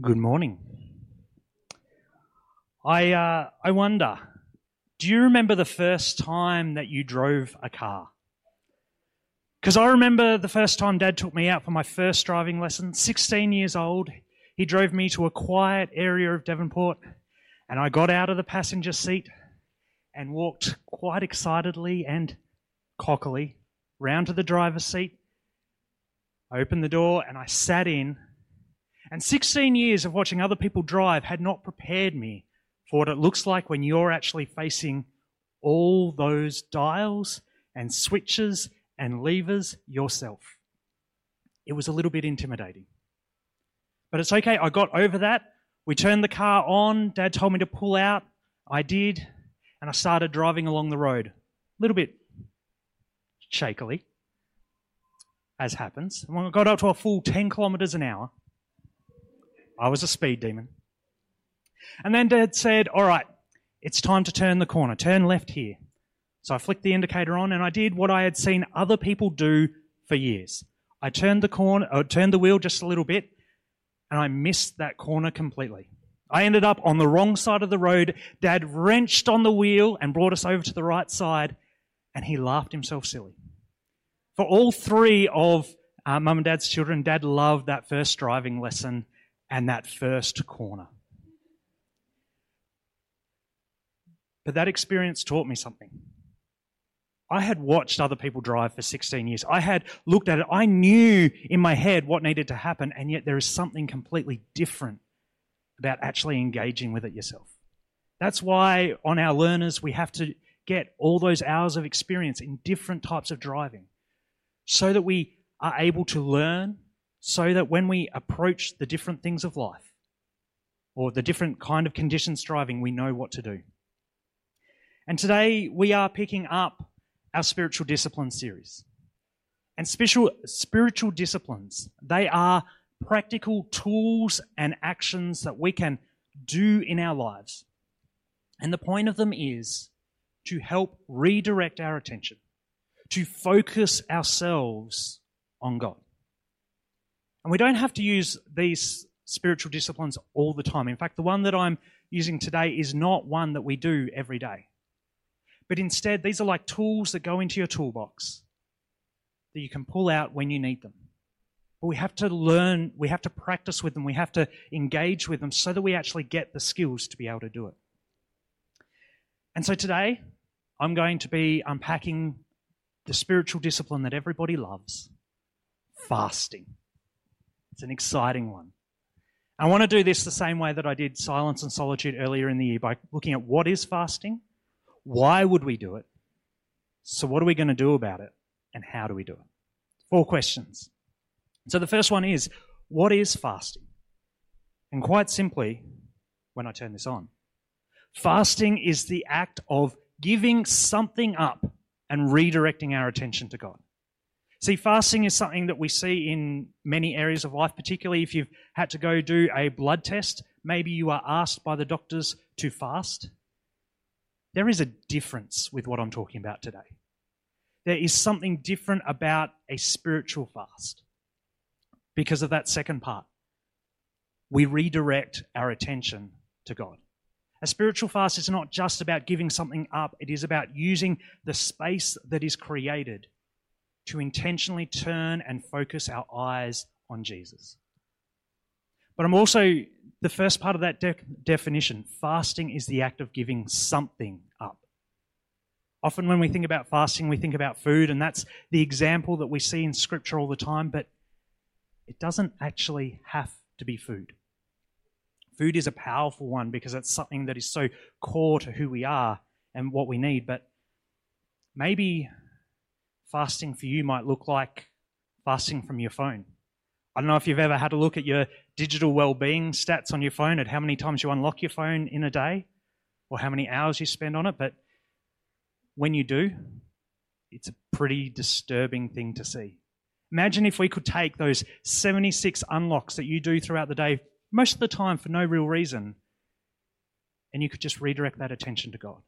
Good morning. I uh, I wonder, do you remember the first time that you drove a car? Because I remember the first time Dad took me out for my first driving lesson. 16 years old, he drove me to a quiet area of Devonport, and I got out of the passenger seat and walked quite excitedly and cockily round to the driver's seat. Opened the door and I sat in and 16 years of watching other people drive had not prepared me for what it looks like when you're actually facing all those dials and switches and levers yourself. It was a little bit intimidating. But it's okay, I got over that. We turned the car on. Dad told me to pull out. I did. And I started driving along the road. A little bit shakily, as happens. And when I got up to a full 10 kilometres an hour, I was a speed demon. And then Dad said, All right, it's time to turn the corner. Turn left here. So I flicked the indicator on and I did what I had seen other people do for years. I turned the corner, or uh, turned the wheel just a little bit, and I missed that corner completely. I ended up on the wrong side of the road. Dad wrenched on the wheel and brought us over to the right side, and he laughed himself silly. For all three of uh, mum and dad's children, dad loved that first driving lesson and that first corner. But that experience taught me something. I had watched other people drive for 16 years. I had looked at it. I knew in my head what needed to happen, and yet there is something completely different about actually engaging with it yourself. That's why on our learners, we have to get all those hours of experience in different types of driving so that we are able to learn so that when we approach the different things of life or the different kind of conditions driving, we know what to do. And today we are picking up our spiritual discipline series. And special, spiritual disciplines, they are practical tools and actions that we can do in our lives. And the point of them is to help redirect our attention, to focus ourselves on God. And we don't have to use these spiritual disciplines all the time. In fact, the one that I'm using today is not one that we do every day. But instead, these are like tools that go into your toolbox that you can pull out when you need them. But we have to learn, we have to practice with them, we have to engage with them so that we actually get the skills to be able to do it. And so today, I'm going to be unpacking the spiritual discipline that everybody loves fasting. It's an exciting one. I want to do this the same way that I did silence and solitude earlier in the year by looking at what is fasting, why would we do it, so what are we going to do about it, and how do we do it? Four questions. So the first one is what is fasting? And quite simply, when I turn this on, fasting is the act of giving something up and redirecting our attention to God. See, fasting is something that we see in many areas of life, particularly if you've had to go do a blood test. Maybe you are asked by the doctors to fast. There is a difference with what I'm talking about today. There is something different about a spiritual fast because of that second part. We redirect our attention to God. A spiritual fast is not just about giving something up, it is about using the space that is created to intentionally turn and focus our eyes on Jesus. But I'm also, the first part of that de- definition, fasting is the act of giving something up. Often when we think about fasting, we think about food, and that's the example that we see in Scripture all the time, but it doesn't actually have to be food. Food is a powerful one because it's something that is so core to who we are and what we need, but maybe fasting for you might look like fasting from your phone. I don't know if you've ever had a look at your digital well-being stats on your phone at how many times you unlock your phone in a day or how many hours you spend on it, but when you do, it's a pretty disturbing thing to see. Imagine if we could take those 76 unlocks that you do throughout the day, most of the time for no real reason, and you could just redirect that attention to God.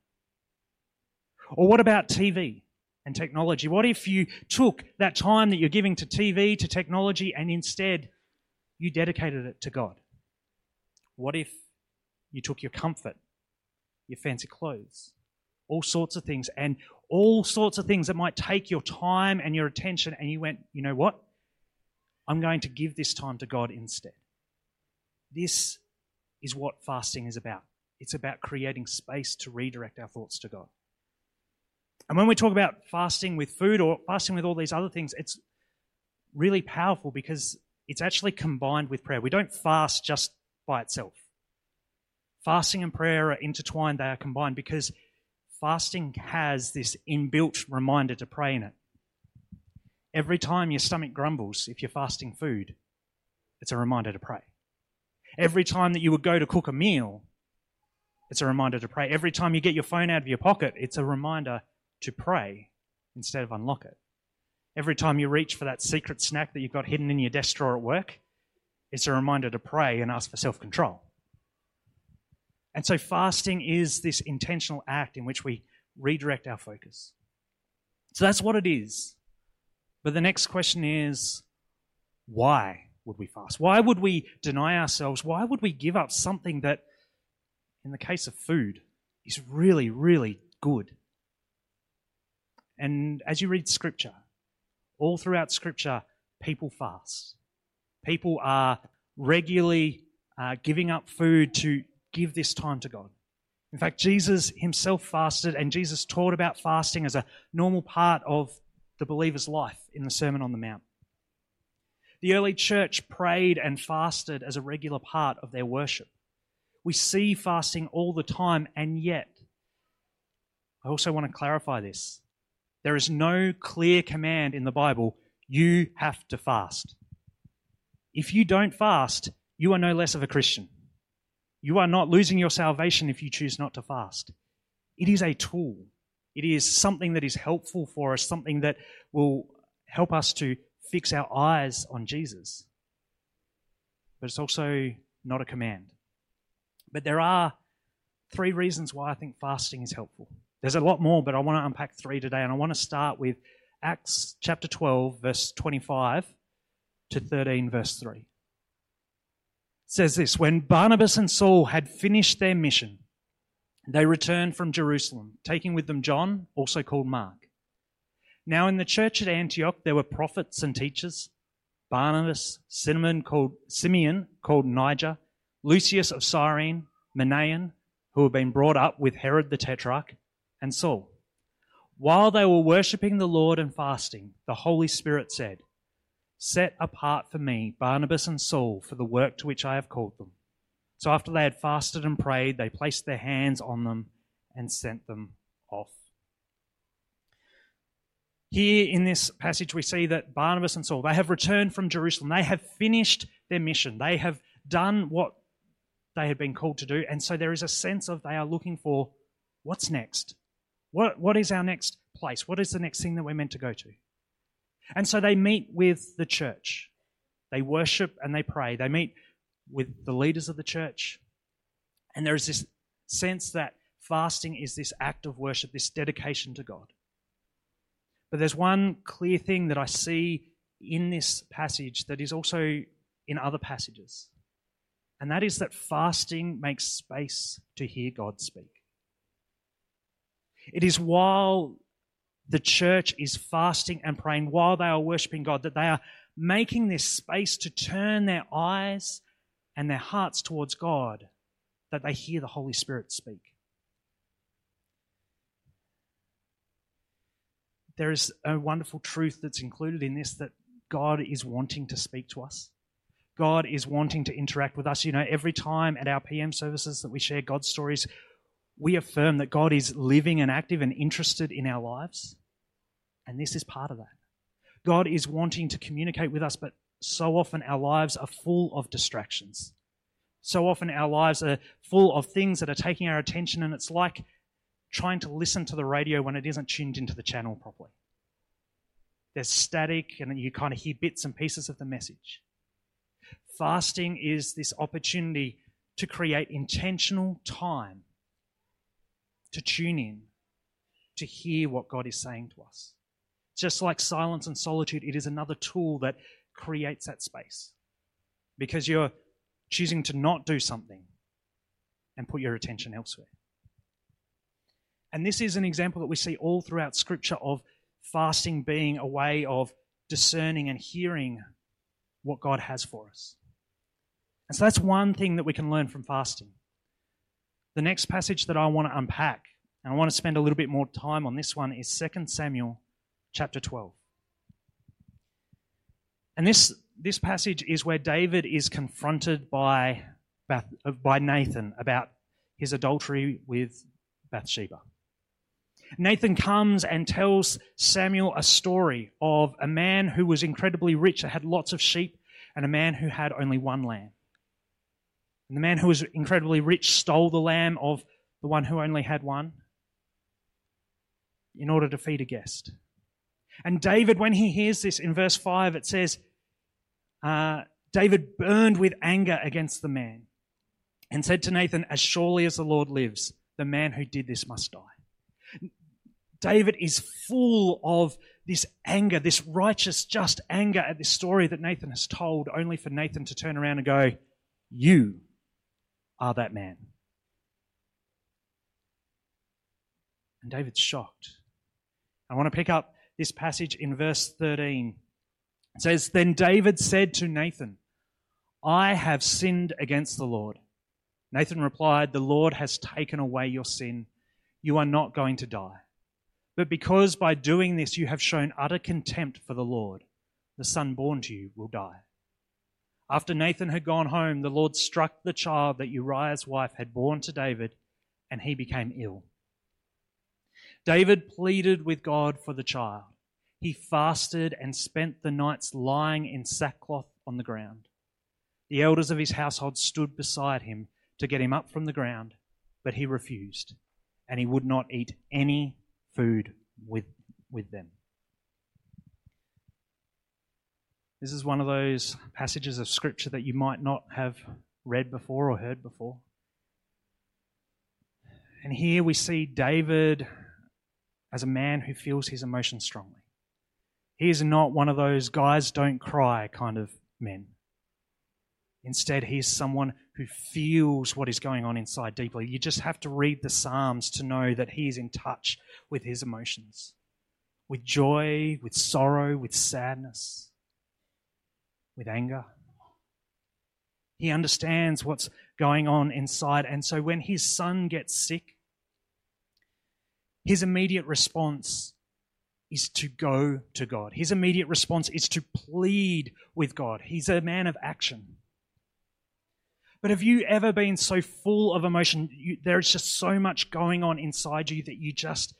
Or what about TV? And technology? What if you took that time that you're giving to TV, to technology, and instead you dedicated it to God? What if you took your comfort, your fancy clothes, all sorts of things, and all sorts of things that might take your time and your attention, and you went, you know what? I'm going to give this time to God instead. This is what fasting is about. It's about creating space to redirect our thoughts to God. And when we talk about fasting with food or fasting with all these other things, it's really powerful because it's actually combined with prayer. We don't fast just by itself. Fasting and prayer are intertwined, they are combined because fasting has this inbuilt reminder to pray in it. Every time your stomach grumbles, if you're fasting food, it's a reminder to pray. Every time that you would go to cook a meal, it's a reminder to pray. Every time you get your phone out of your pocket, it's a reminder to pray instead of unlock it. Every time you reach for that secret snack that you've got hidden in your desk drawer at work, it's a reminder to pray and ask for self control. And so, fasting is this intentional act in which we redirect our focus. So, that's what it is. But the next question is why would we fast? Why would we deny ourselves? Why would we give up something that, in the case of food, is really, really good? And as you read scripture, all throughout scripture, people fast. People are regularly uh, giving up food to give this time to God. In fact, Jesus himself fasted, and Jesus taught about fasting as a normal part of the believer's life in the Sermon on the Mount. The early church prayed and fasted as a regular part of their worship. We see fasting all the time, and yet, I also want to clarify this. There is no clear command in the Bible, you have to fast. If you don't fast, you are no less of a Christian. You are not losing your salvation if you choose not to fast. It is a tool. It is something that is helpful for us, something that will help us to fix our eyes on Jesus. But it's also not a command. But there are three reasons why I think fasting is helpful. There's a lot more, but I want to unpack three today, and I want to start with Acts chapter 12, verse 25 to 13, verse 3 It says this When Barnabas and Saul had finished their mission, they returned from Jerusalem, taking with them John, also called Mark. Now, in the church at Antioch, there were prophets and teachers Barnabas, Simeon called, Simeon, called Niger, Lucius of Cyrene, Manaen, who had been brought up with Herod the Tetrarch, and Saul. While they were worshipping the Lord and fasting, the Holy Spirit said, Set apart for me Barnabas and Saul for the work to which I have called them. So after they had fasted and prayed, they placed their hands on them and sent them off. Here in this passage, we see that Barnabas and Saul, they have returned from Jerusalem. They have finished their mission. They have done what they had been called to do. And so there is a sense of they are looking for what's next? What, what is our next place? What is the next thing that we're meant to go to? And so they meet with the church. They worship and they pray. They meet with the leaders of the church. And there is this sense that fasting is this act of worship, this dedication to God. But there's one clear thing that I see in this passage that is also in other passages. And that is that fasting makes space to hear God speak. It is while the church is fasting and praying while they are worshiping God, that they are making this space to turn their eyes and their hearts towards God, that they hear the Holy Spirit speak. There is a wonderful truth that's included in this that God is wanting to speak to us. God is wanting to interact with us. You know, every time at our PM services that we share God's stories, we affirm that God is living and active and interested in our lives. And this is part of that. God is wanting to communicate with us, but so often our lives are full of distractions. So often our lives are full of things that are taking our attention, and it's like trying to listen to the radio when it isn't tuned into the channel properly. There's static, and you kind of hear bits and pieces of the message. Fasting is this opportunity to create intentional time to tune in, to hear what God is saying to us. Just like silence and solitude, it is another tool that creates that space. Because you're choosing to not do something and put your attention elsewhere. And this is an example that we see all throughout Scripture of fasting being a way of discerning and hearing what God has for us. And so that's one thing that we can learn from fasting. The next passage that I want to unpack, and I want to spend a little bit more time on this one, is 2 Samuel chapter 12. And this, this passage is where David is confronted by, by Nathan about his adultery with Bathsheba. Nathan comes and tells Samuel a story of a man who was incredibly rich, that had lots of sheep, and a man who had only one lamb. And the man who was incredibly rich stole the lamb of the one who only had one in order to feed a guest. And David, when he hears this in verse 5, it says, uh, David burned with anger against the man and said to Nathan, As surely as the Lord lives, the man who did this must die. David is full of this anger, this righteous, just anger at this story that Nathan has told, only for Nathan to turn around and go, You are that man. And David's shocked. I want to pick up this passage in verse 13. It says, Then David said to Nathan, I have sinned against the Lord. Nathan replied, The Lord has taken away your sin. You are not going to die. But because by doing this you have shown utter contempt for the Lord, the son born to you will die. After Nathan had gone home, the Lord struck the child that Uriah's wife had borne to David, and he became ill. David pleaded with God for the child. He fasted and spent the nights lying in sackcloth on the ground. The elders of his household stood beside him to get him up from the ground, but he refused, and he would not eat any food with, with them. This is one of those passages of Scripture that you might not have read before or heard before. And here we see David as a man who feels his emotions strongly. He is not one of those guys don't cry kind of men. Instead, he is someone who feels what is going on inside deeply. You just have to read the Psalms to know that he is in touch with his emotions with joy, with sorrow, with sadness, with anger. He understands what's going on inside. And so when his son gets sick, his immediate response is to go to God. His immediate response is to plead with God. He's a man of action. But have you ever been so full of emotion? You, there's just so much going on inside you that you just,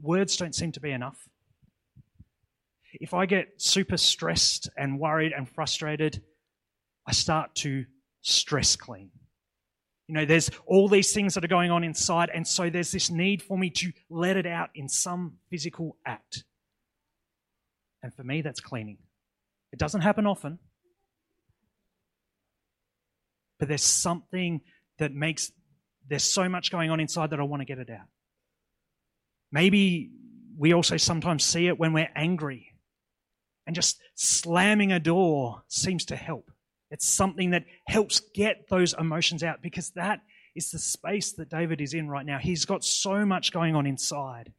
words don't seem to be enough. If I get super stressed and worried and frustrated, I start to stress clean. You know, there's all these things that are going on inside, and so there's this need for me to let it out in some physical act. And for me, that's cleaning. It doesn't happen often, but there's something that makes there's so much going on inside that I want to get it out. Maybe we also sometimes see it when we're angry and just slamming a door seems to help. It's something that helps get those emotions out because that is the space that David is in right now. He's got so much going on inside.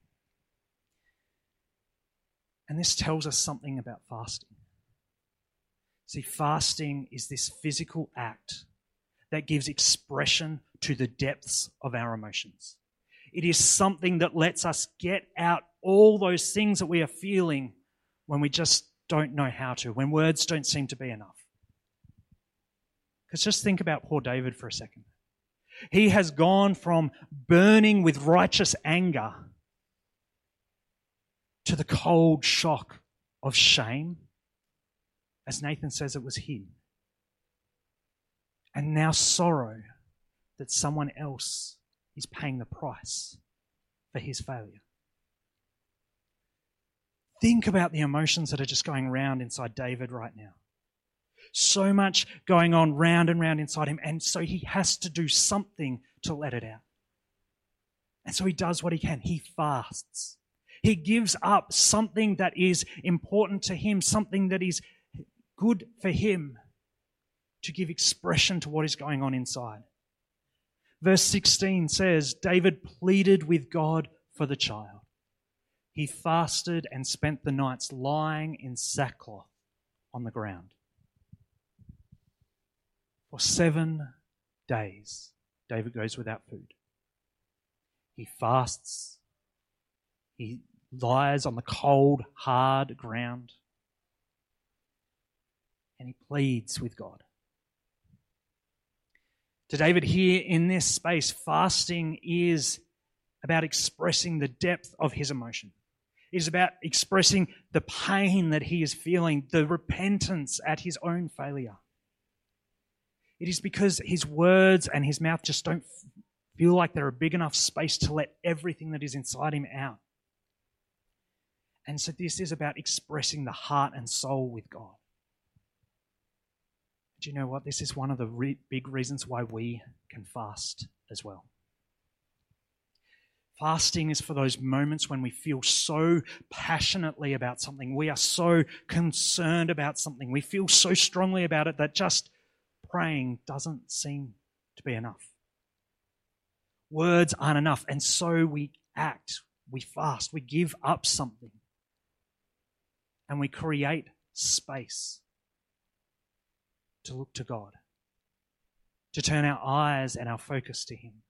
And this tells us something about fasting. See, fasting is this physical act that gives expression to the depths of our emotions. It is something that lets us get out all those things that we are feeling when we just don't know how to, when words don't seem to be enough. Because just think about poor David for a second. He has gone from burning with righteous anger to the cold shock of shame. As Nathan says, it was him and now sorrow that someone else is paying the price for his failure. Think about the emotions that are just going round inside David right now. So much going on round and round inside him, and so he has to do something to let it out. And so he does what he can. He fasts. He gives up something that is important to him, something that is good for him, to give expression to what is going on inside. Verse 16 says David pleaded with God for the child. He fasted and spent the nights lying in sackcloth on the ground. For seven days, David goes without food. He fasts. He lies on the cold, hard ground. And he pleads with God. To David, here in this space, fasting is about expressing the depth of his emotion. It is about expressing the pain that he is feeling, the repentance at his own failure. It is because his words and his mouth just don't feel like they're a big enough space to let everything that is inside him out. And so this is about expressing the heart and soul with God. Do you know what? This is one of the re- big reasons why we can fast as well. Fasting is for those moments when we feel so passionately about something. We are so concerned about something. We feel so strongly about it that just praying doesn't seem to be enough. Words aren't enough. And so we act, we fast, we give up something, and we create space to look to God, to turn our eyes and our focus to Him.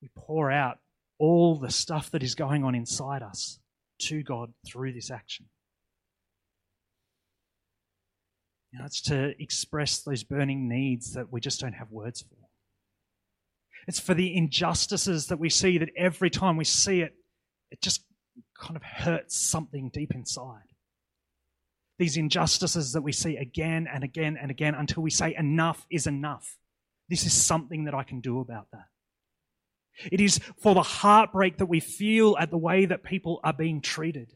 We pour out all the stuff that is going on inside us to God through this action. You know, it's to express those burning needs that we just don't have words for. It's for the injustices that we see that every time we see it, it just kind of hurts something deep inside. These injustices that we see again and again and again until we say, enough is enough. This is something that I can do about that. It is for the heartbreak that we feel at the way that people are being treated.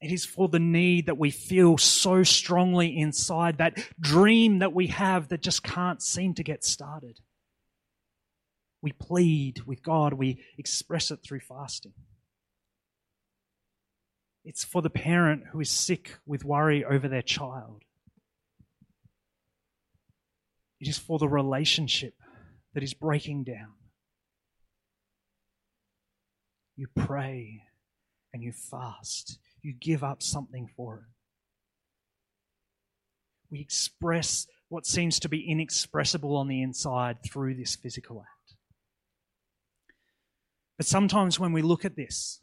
It is for the need that we feel so strongly inside, that dream that we have that just can't seem to get started. We plead with God, we express it through fasting. It's for the parent who is sick with worry over their child. It is for the relationship that is breaking down. You pray and you fast you give up something for it. We express what seems to be inexpressible on the inside through this physical act. But sometimes when we look at this,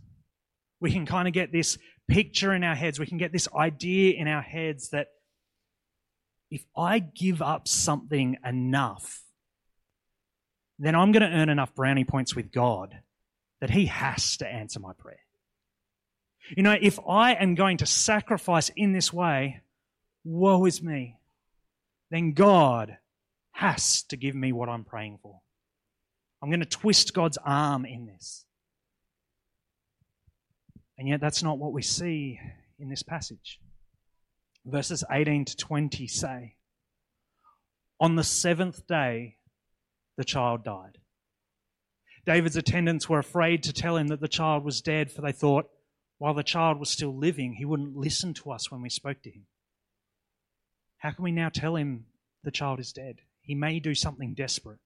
we can kind of get this picture in our heads, we can get this idea in our heads that if I give up something enough, then I'm going to earn enough brownie points with God that He has to answer my prayer. You know, if I am going to sacrifice in this way, woe is me. Then God has to give me what I'm praying for. I'm going to twist God's arm in this. And yet, that's not what we see in this passage. Verses 18 to 20 say, On the seventh day, the child died. David's attendants were afraid to tell him that the child was dead, for they thought, while the child was still living, he wouldn't listen to us when we spoke to him. How can we now tell him the child is dead? He may do something desperate.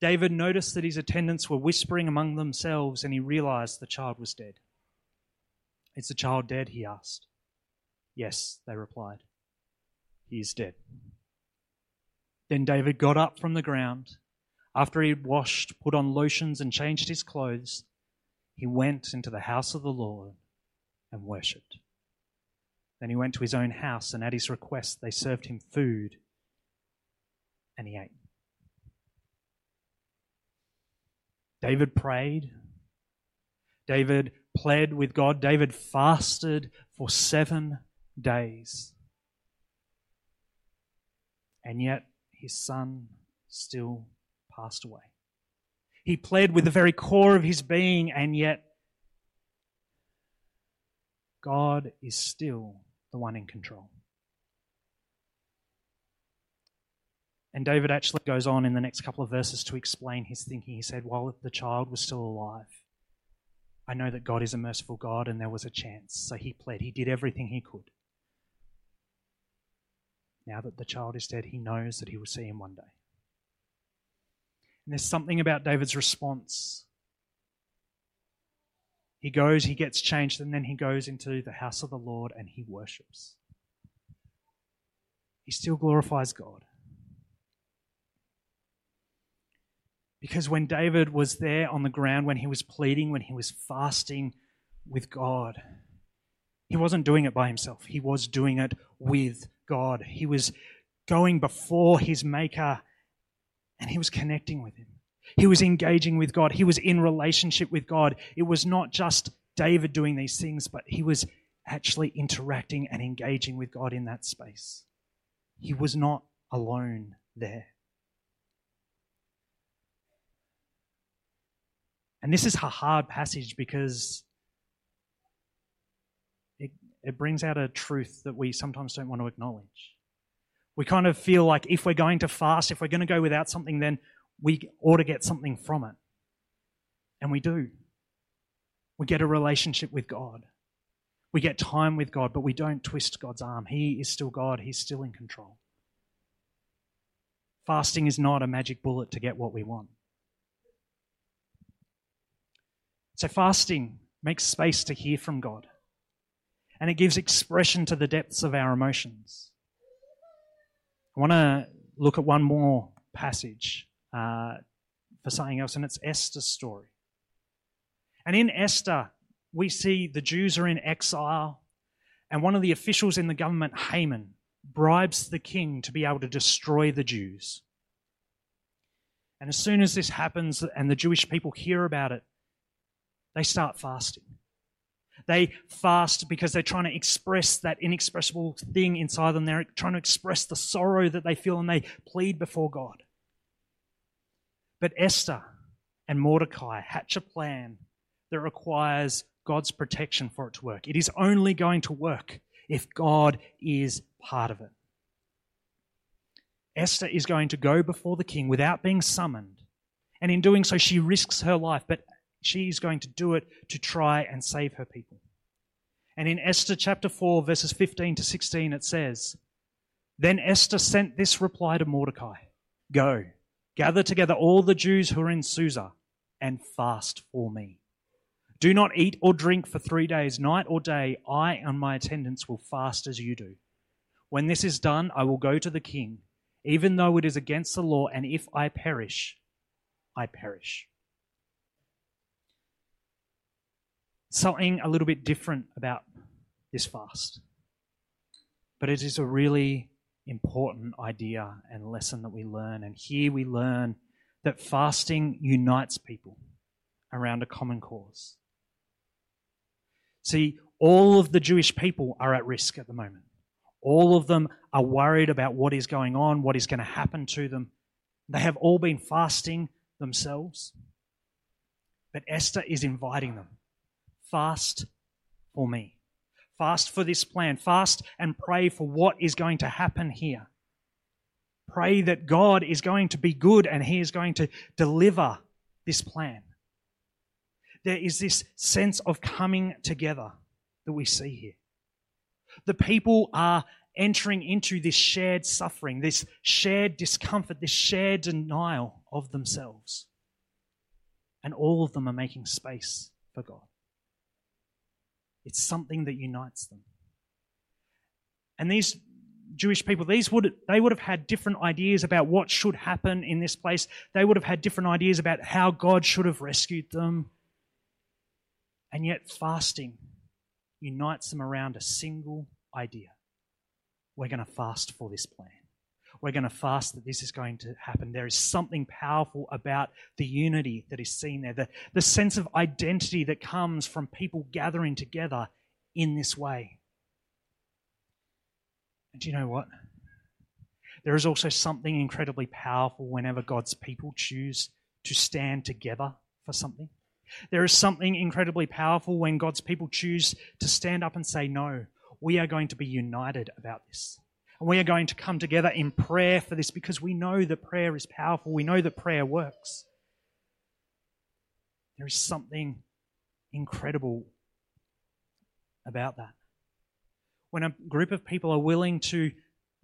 David noticed that his attendants were whispering among themselves and he realized the child was dead. Is the child dead? he asked. Yes, they replied. He is dead. Then David got up from the ground. After he had washed, put on lotions, and changed his clothes, he went into the house of the Lord and worshipped. Then he went to his own house, and at his request, they served him food, and he ate. David prayed. David pled with God. David fasted for seven days. And yet, his son still passed away. He pled with the very core of his being, and yet God is still the one in control. And David actually goes on in the next couple of verses to explain his thinking. He said, While the child was still alive, I know that God is a merciful God and there was a chance. So he pled. He did everything he could. Now that the child is dead, he knows that he will see him one day. And there's something about David's response. He goes, he gets changed, and then he goes into the house of the Lord and he worships. He still glorifies God. Because when David was there on the ground, when he was pleading, when he was fasting with God, he wasn't doing it by himself. He was doing it with God. He was going before his Maker and he was connecting with him. He was engaging with God. He was in relationship with God. It was not just David doing these things, but he was actually interacting and engaging with God in that space. He was not alone there. And this is a hard passage because it, brings out a truth that we sometimes don't want to acknowledge. We kind of feel like if we're going to fast, if we're going to go without something, then we ought to get something from it. And we do. We get a relationship with God. We get time with God, but we don't twist God's arm. He is still God, He's still in control. Fasting is not a magic bullet to get what we want. So, fasting makes space to hear from God, and it gives expression to the depths of our emotions. I want to look at one more passage uh, for something else, and it's Esther's story. And in Esther, we see the Jews are in exile, and one of the officials in the government, Haman, bribes the king to be able to destroy the Jews. And as soon as this happens and the Jewish people hear about it, they start fasting. They fast because they're trying to express that inexpressible thing inside them. They're trying to express the sorrow that they feel and they plead before God. But Esther and Mordecai hatch a plan that requires God's protection for it to work. It is only going to work if God is part of it. Esther is going to go before the king without being summoned. And in doing so, she risks her life. But she's going to do it to try and save her people. And in Esther chapter 4, verses 15 to 16, it says, Then Esther sent this reply to Mordecai Go, gather together all the Jews who are in Susa and fast for me. Do not eat or drink for three days, night or day. I and my attendants will fast as you do. When this is done, I will go to the king, even though it is against the law, and if I perish, I perish. Something a little bit different about this fast. But it is a really important idea and lesson that we learn. And here we learn that fasting unites people around a common cause. See, all of the Jewish people are at risk at the moment. All of them are worried about what is going on, what is going to happen to them. They have all been fasting themselves. But Esther is inviting them fast for me. Fast for this plan. Fast and pray for what is going to happen here. Pray that God is going to be good and He is going to deliver this plan. There is this sense of coming together that we see here. The people are entering into this shared suffering, this shared discomfort, this shared denial of themselves. And all of them are making space for God. It's something that unites them. And these Jewish people, these would they would have had different ideas about what should happen in this place. They would have had different ideas about how God should have rescued them. And yet fasting unites them around a single idea. We're going to fast for this plan. We're going to fast that this is going to happen. There is something powerful about the unity that is seen there, the, the sense of identity that comes from people gathering together in this way. And do you know what? There is also something incredibly powerful whenever God's people choose to stand together for something. There is something incredibly powerful when God's people choose to stand up and say, No, we are going to be united about this. And we are going to come together in prayer for this because we know that prayer is powerful. We know that prayer works. There is something incredible about that. When a group of people are willing to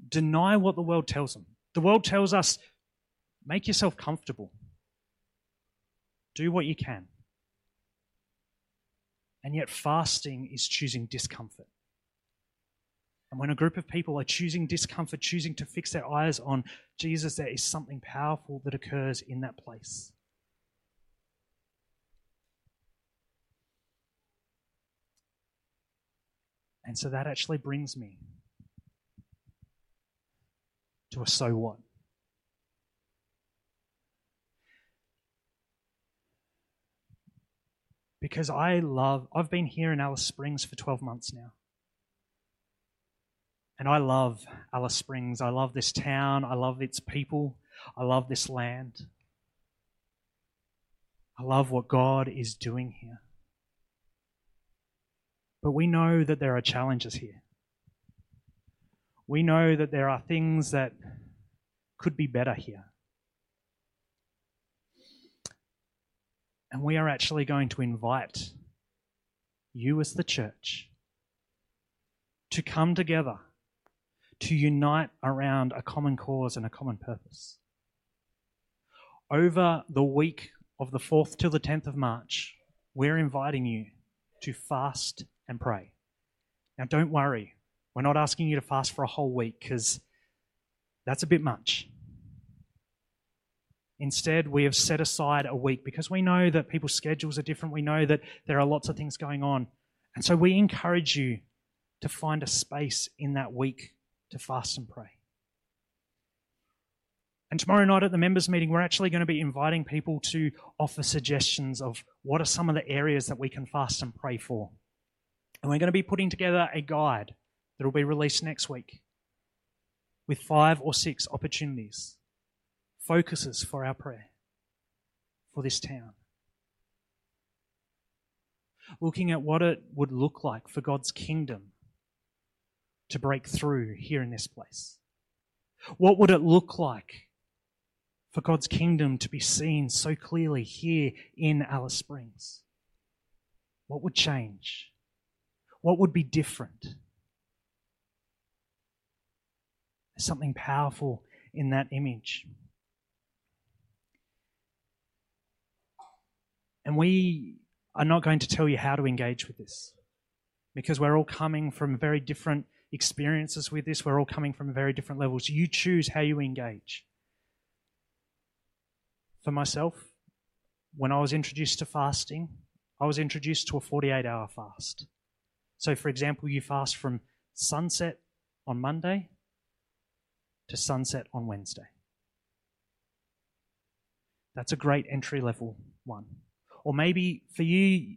deny what the world tells them. The world tells us make yourself comfortable, do what you can. And yet, fasting is choosing discomfort. And when a group of people are choosing discomfort, choosing to fix their eyes on Jesus, there is something powerful that occurs in that place. And so that actually brings me to a so what. Because I love, I've been here in Alice Springs for 12 months now. And I love Alice Springs. I love this town. I love its people. I love this land. I love what God is doing here. But we know that there are challenges here. We know that there are things that could be better here. And we are actually going to invite you as the church to come together to unite around a common cause and a common purpose. Over the week of the 4th till the 10th of March, we're inviting you to fast and pray. Now, don't worry, we're not asking you to fast for a whole week because that's a bit much. Instead, we have set aside a week because we know that people's schedules are different. We know that there are lots of things going on. And so we encourage you to find a space in that week to fast and pray. And tomorrow night at the members' meeting, we're actually going to be inviting people to offer suggestions of what are some of the areas that we can fast and pray for. And we're going to be putting together a guide that will be released next week with five or six opportunities, focuses for our prayer for this town. Looking at what it would look like for God's kingdom to break through here in this place? What would it look like for God's kingdom to be seen so clearly here in Alice Springs? What would change? What would be different? There's something powerful in that image. And we are not going to tell you how to engage with this because we're all coming from very different experiences with this. We're all coming from very different levels. You choose how you engage. For myself, when I was introduced to fasting, I was introduced to a 48 hour fast. So, for example, you fast from sunset on Monday to sunset on Wednesday. That's a great entry level one. Or maybe for you,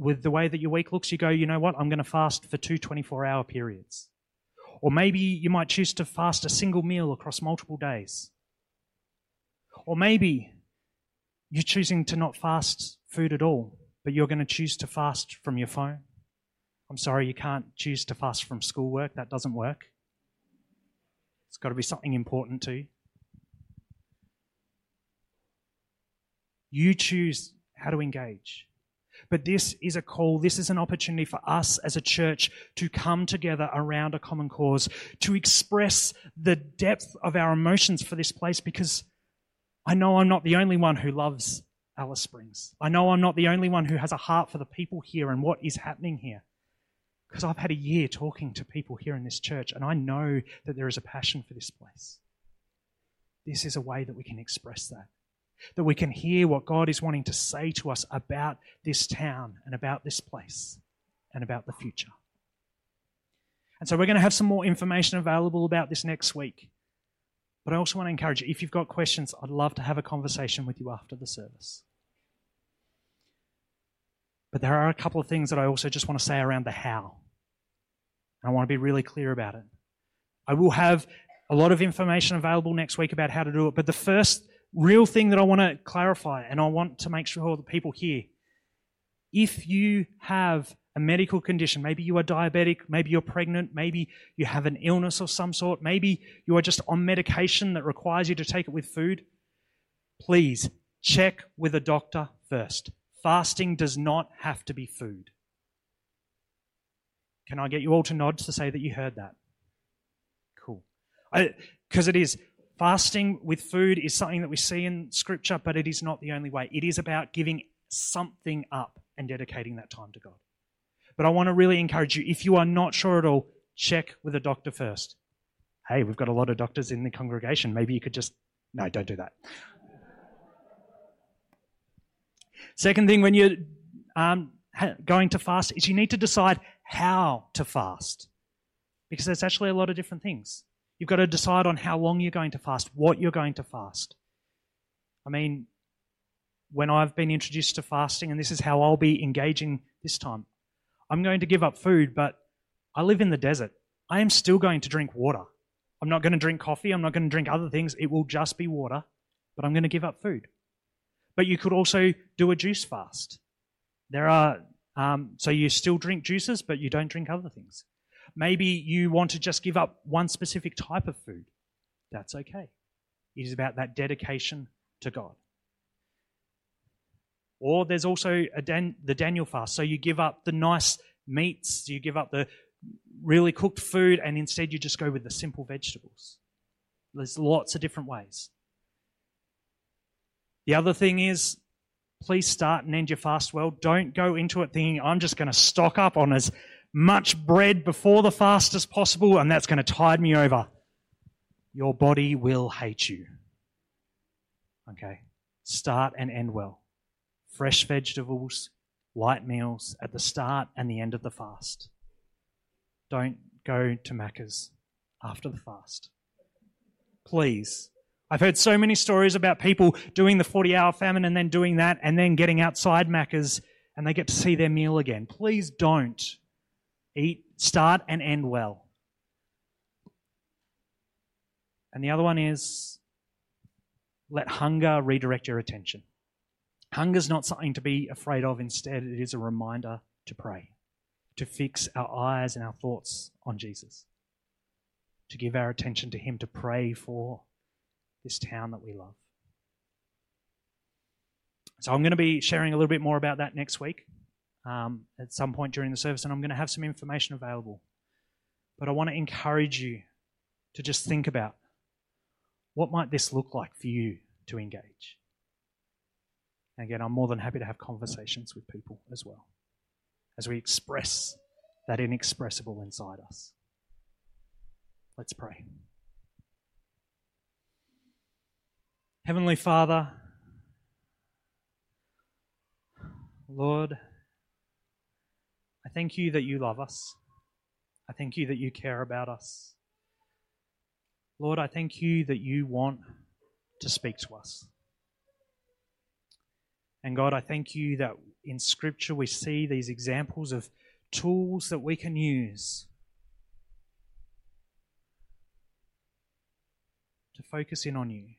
with the way that your week looks, you go, you know what, I'm going to fast for two 24 hour periods. Or maybe you might choose to fast a single meal across multiple days. Or maybe you're choosing to not fast food at all, but you're going to choose to fast from your phone. I'm sorry, you can't choose to fast from schoolwork. That doesn't work. It's got to be something important to you. You choose how to engage. But this is a call, this is an opportunity for us as a church to come together around a common cause, to express the depth of our emotions for this place because I know I'm not the only one who loves Alice Springs. I know I'm not the only one who has a heart for the people here and what is happening here. Because I've had a year talking to people here in this church and I know that there is a passion for this place. This is a way that we can express that that we can hear what God is wanting to say to us about this town and about this place and about the future. And so we're going to have some more information available about this next week. But I also want to encourage you, if you've got questions, I'd love to have a conversation with you after the service. But there are a couple of things that I also just want to say around the how. And I want to be really clear about it. I will have a lot of information available next week about how to do it. But the first real thing that I want to clarify, and I want to make sure that people hear. If you have a medical condition, maybe you are diabetic, maybe you're pregnant, maybe you have an illness of some sort, maybe you are just on medication that requires you to take it with food, please check with a doctor first. Fasting does not have to be food. Can I get you all to nod to say that you heard that? Cool. Because it is. Fasting with food is something that we see in Scripture, but it is not the only way. It is about giving something up and dedicating that time to God. But I want to really encourage you if you are not sure at all, check with a doctor first. Hey, we've got a lot of doctors in the congregation. Maybe you could just. No, don't do that. Second thing, when you're um, going to fast, is you need to decide how to fast. Because there's actually a lot of different things. You've got to decide on how long you're going to fast, what you're going to fast. I mean, when I've been introduced to fasting, and this is how I'll be engaging this time, I'm going to give up food, but I live in the desert. I am still going to drink water. I'm not going to drink coffee. I'm not going to drink other things. It will just be water, but I'm going to give up food. But you could also do a juice fast. There are, um, so you still drink juices, but you don't drink other things. Maybe you want to just give up one specific type of food. That's okay. It is about that dedication to God. Or there's also Dan- the Daniel fast. So you give up the nice meats, you give up the really cooked food, and instead you just go with the simple vegetables. There's lots of different ways. The other thing is, please start and end your fast well. Don't go into it thinking, I'm just going to stock up on as much bread before the fast as possible, and that's going to tide me over. Your body will hate you. Okay? Start and end well. Fresh vegetables, light meals at the start and the end of the fast. Don't go to Macca's after the fast. Please. I've heard so many stories about people doing the 40 hour famine and then doing that and then getting outside Macca's and they get to see their meal again. Please don't. Eat, start and end well. And the other one is let hunger redirect your attention. Hunger is not something to be afraid of. Instead, it is a reminder to pray, to fix our eyes and our thoughts on Jesus, to give our attention to Him, to pray for this town that we love. So, I'm going to be sharing a little bit more about that next week um, at some point during the service, and I'm going to have some information available. But I want to encourage you to just think about what might this look like for you to engage. And again, I'm more than happy to have conversations with people as well as we express that inexpressible inside us. Let's pray. Heavenly Father, Lord, I thank you that you love us. I thank you that you care about us. Lord, I thank you that you want to speak to us. And God, I thank you that in Scripture we see these examples of tools that we can use to focus in on you,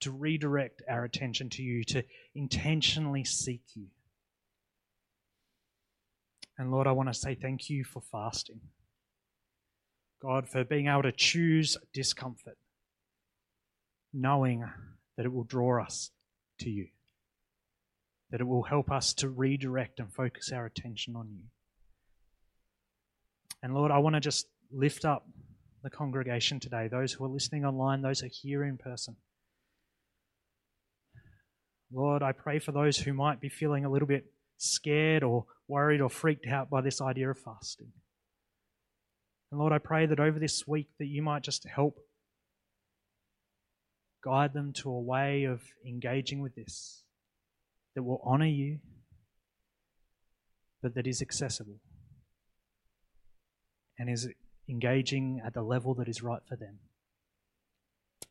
to redirect our attention to you, to intentionally seek you. And Lord, I want to say thank you for fasting. God, for being able to choose discomfort, knowing that it will draw us to you, that it will help us to redirect and focus our attention on you. And Lord, I want to just lift up the congregation today, those who are listening online, those who are here in person. Lord, I pray for those who might be feeling a little bit scared or worried or freaked out by this idea of fasting. And Lord, I pray that over this week that you might just help guide them to a way of engaging with this that will honor you, but that is accessible and is engaging at the level that is right for them.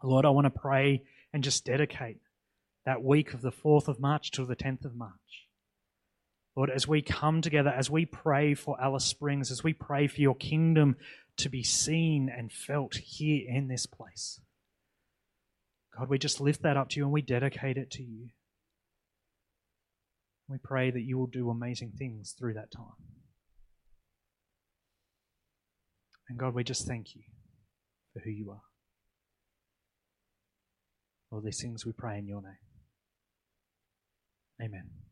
Lord, I want to pray and just dedicate that week of the 4th of March to the 10th of March Lord, as we come together, as we pray for Alice Springs, as we pray for your kingdom to be seen and felt here in this place, God, we just lift that up to you and we dedicate it to you. We pray that you will do amazing things through that time. And God, we just thank you for who you are. All these things we pray in your name. Amen.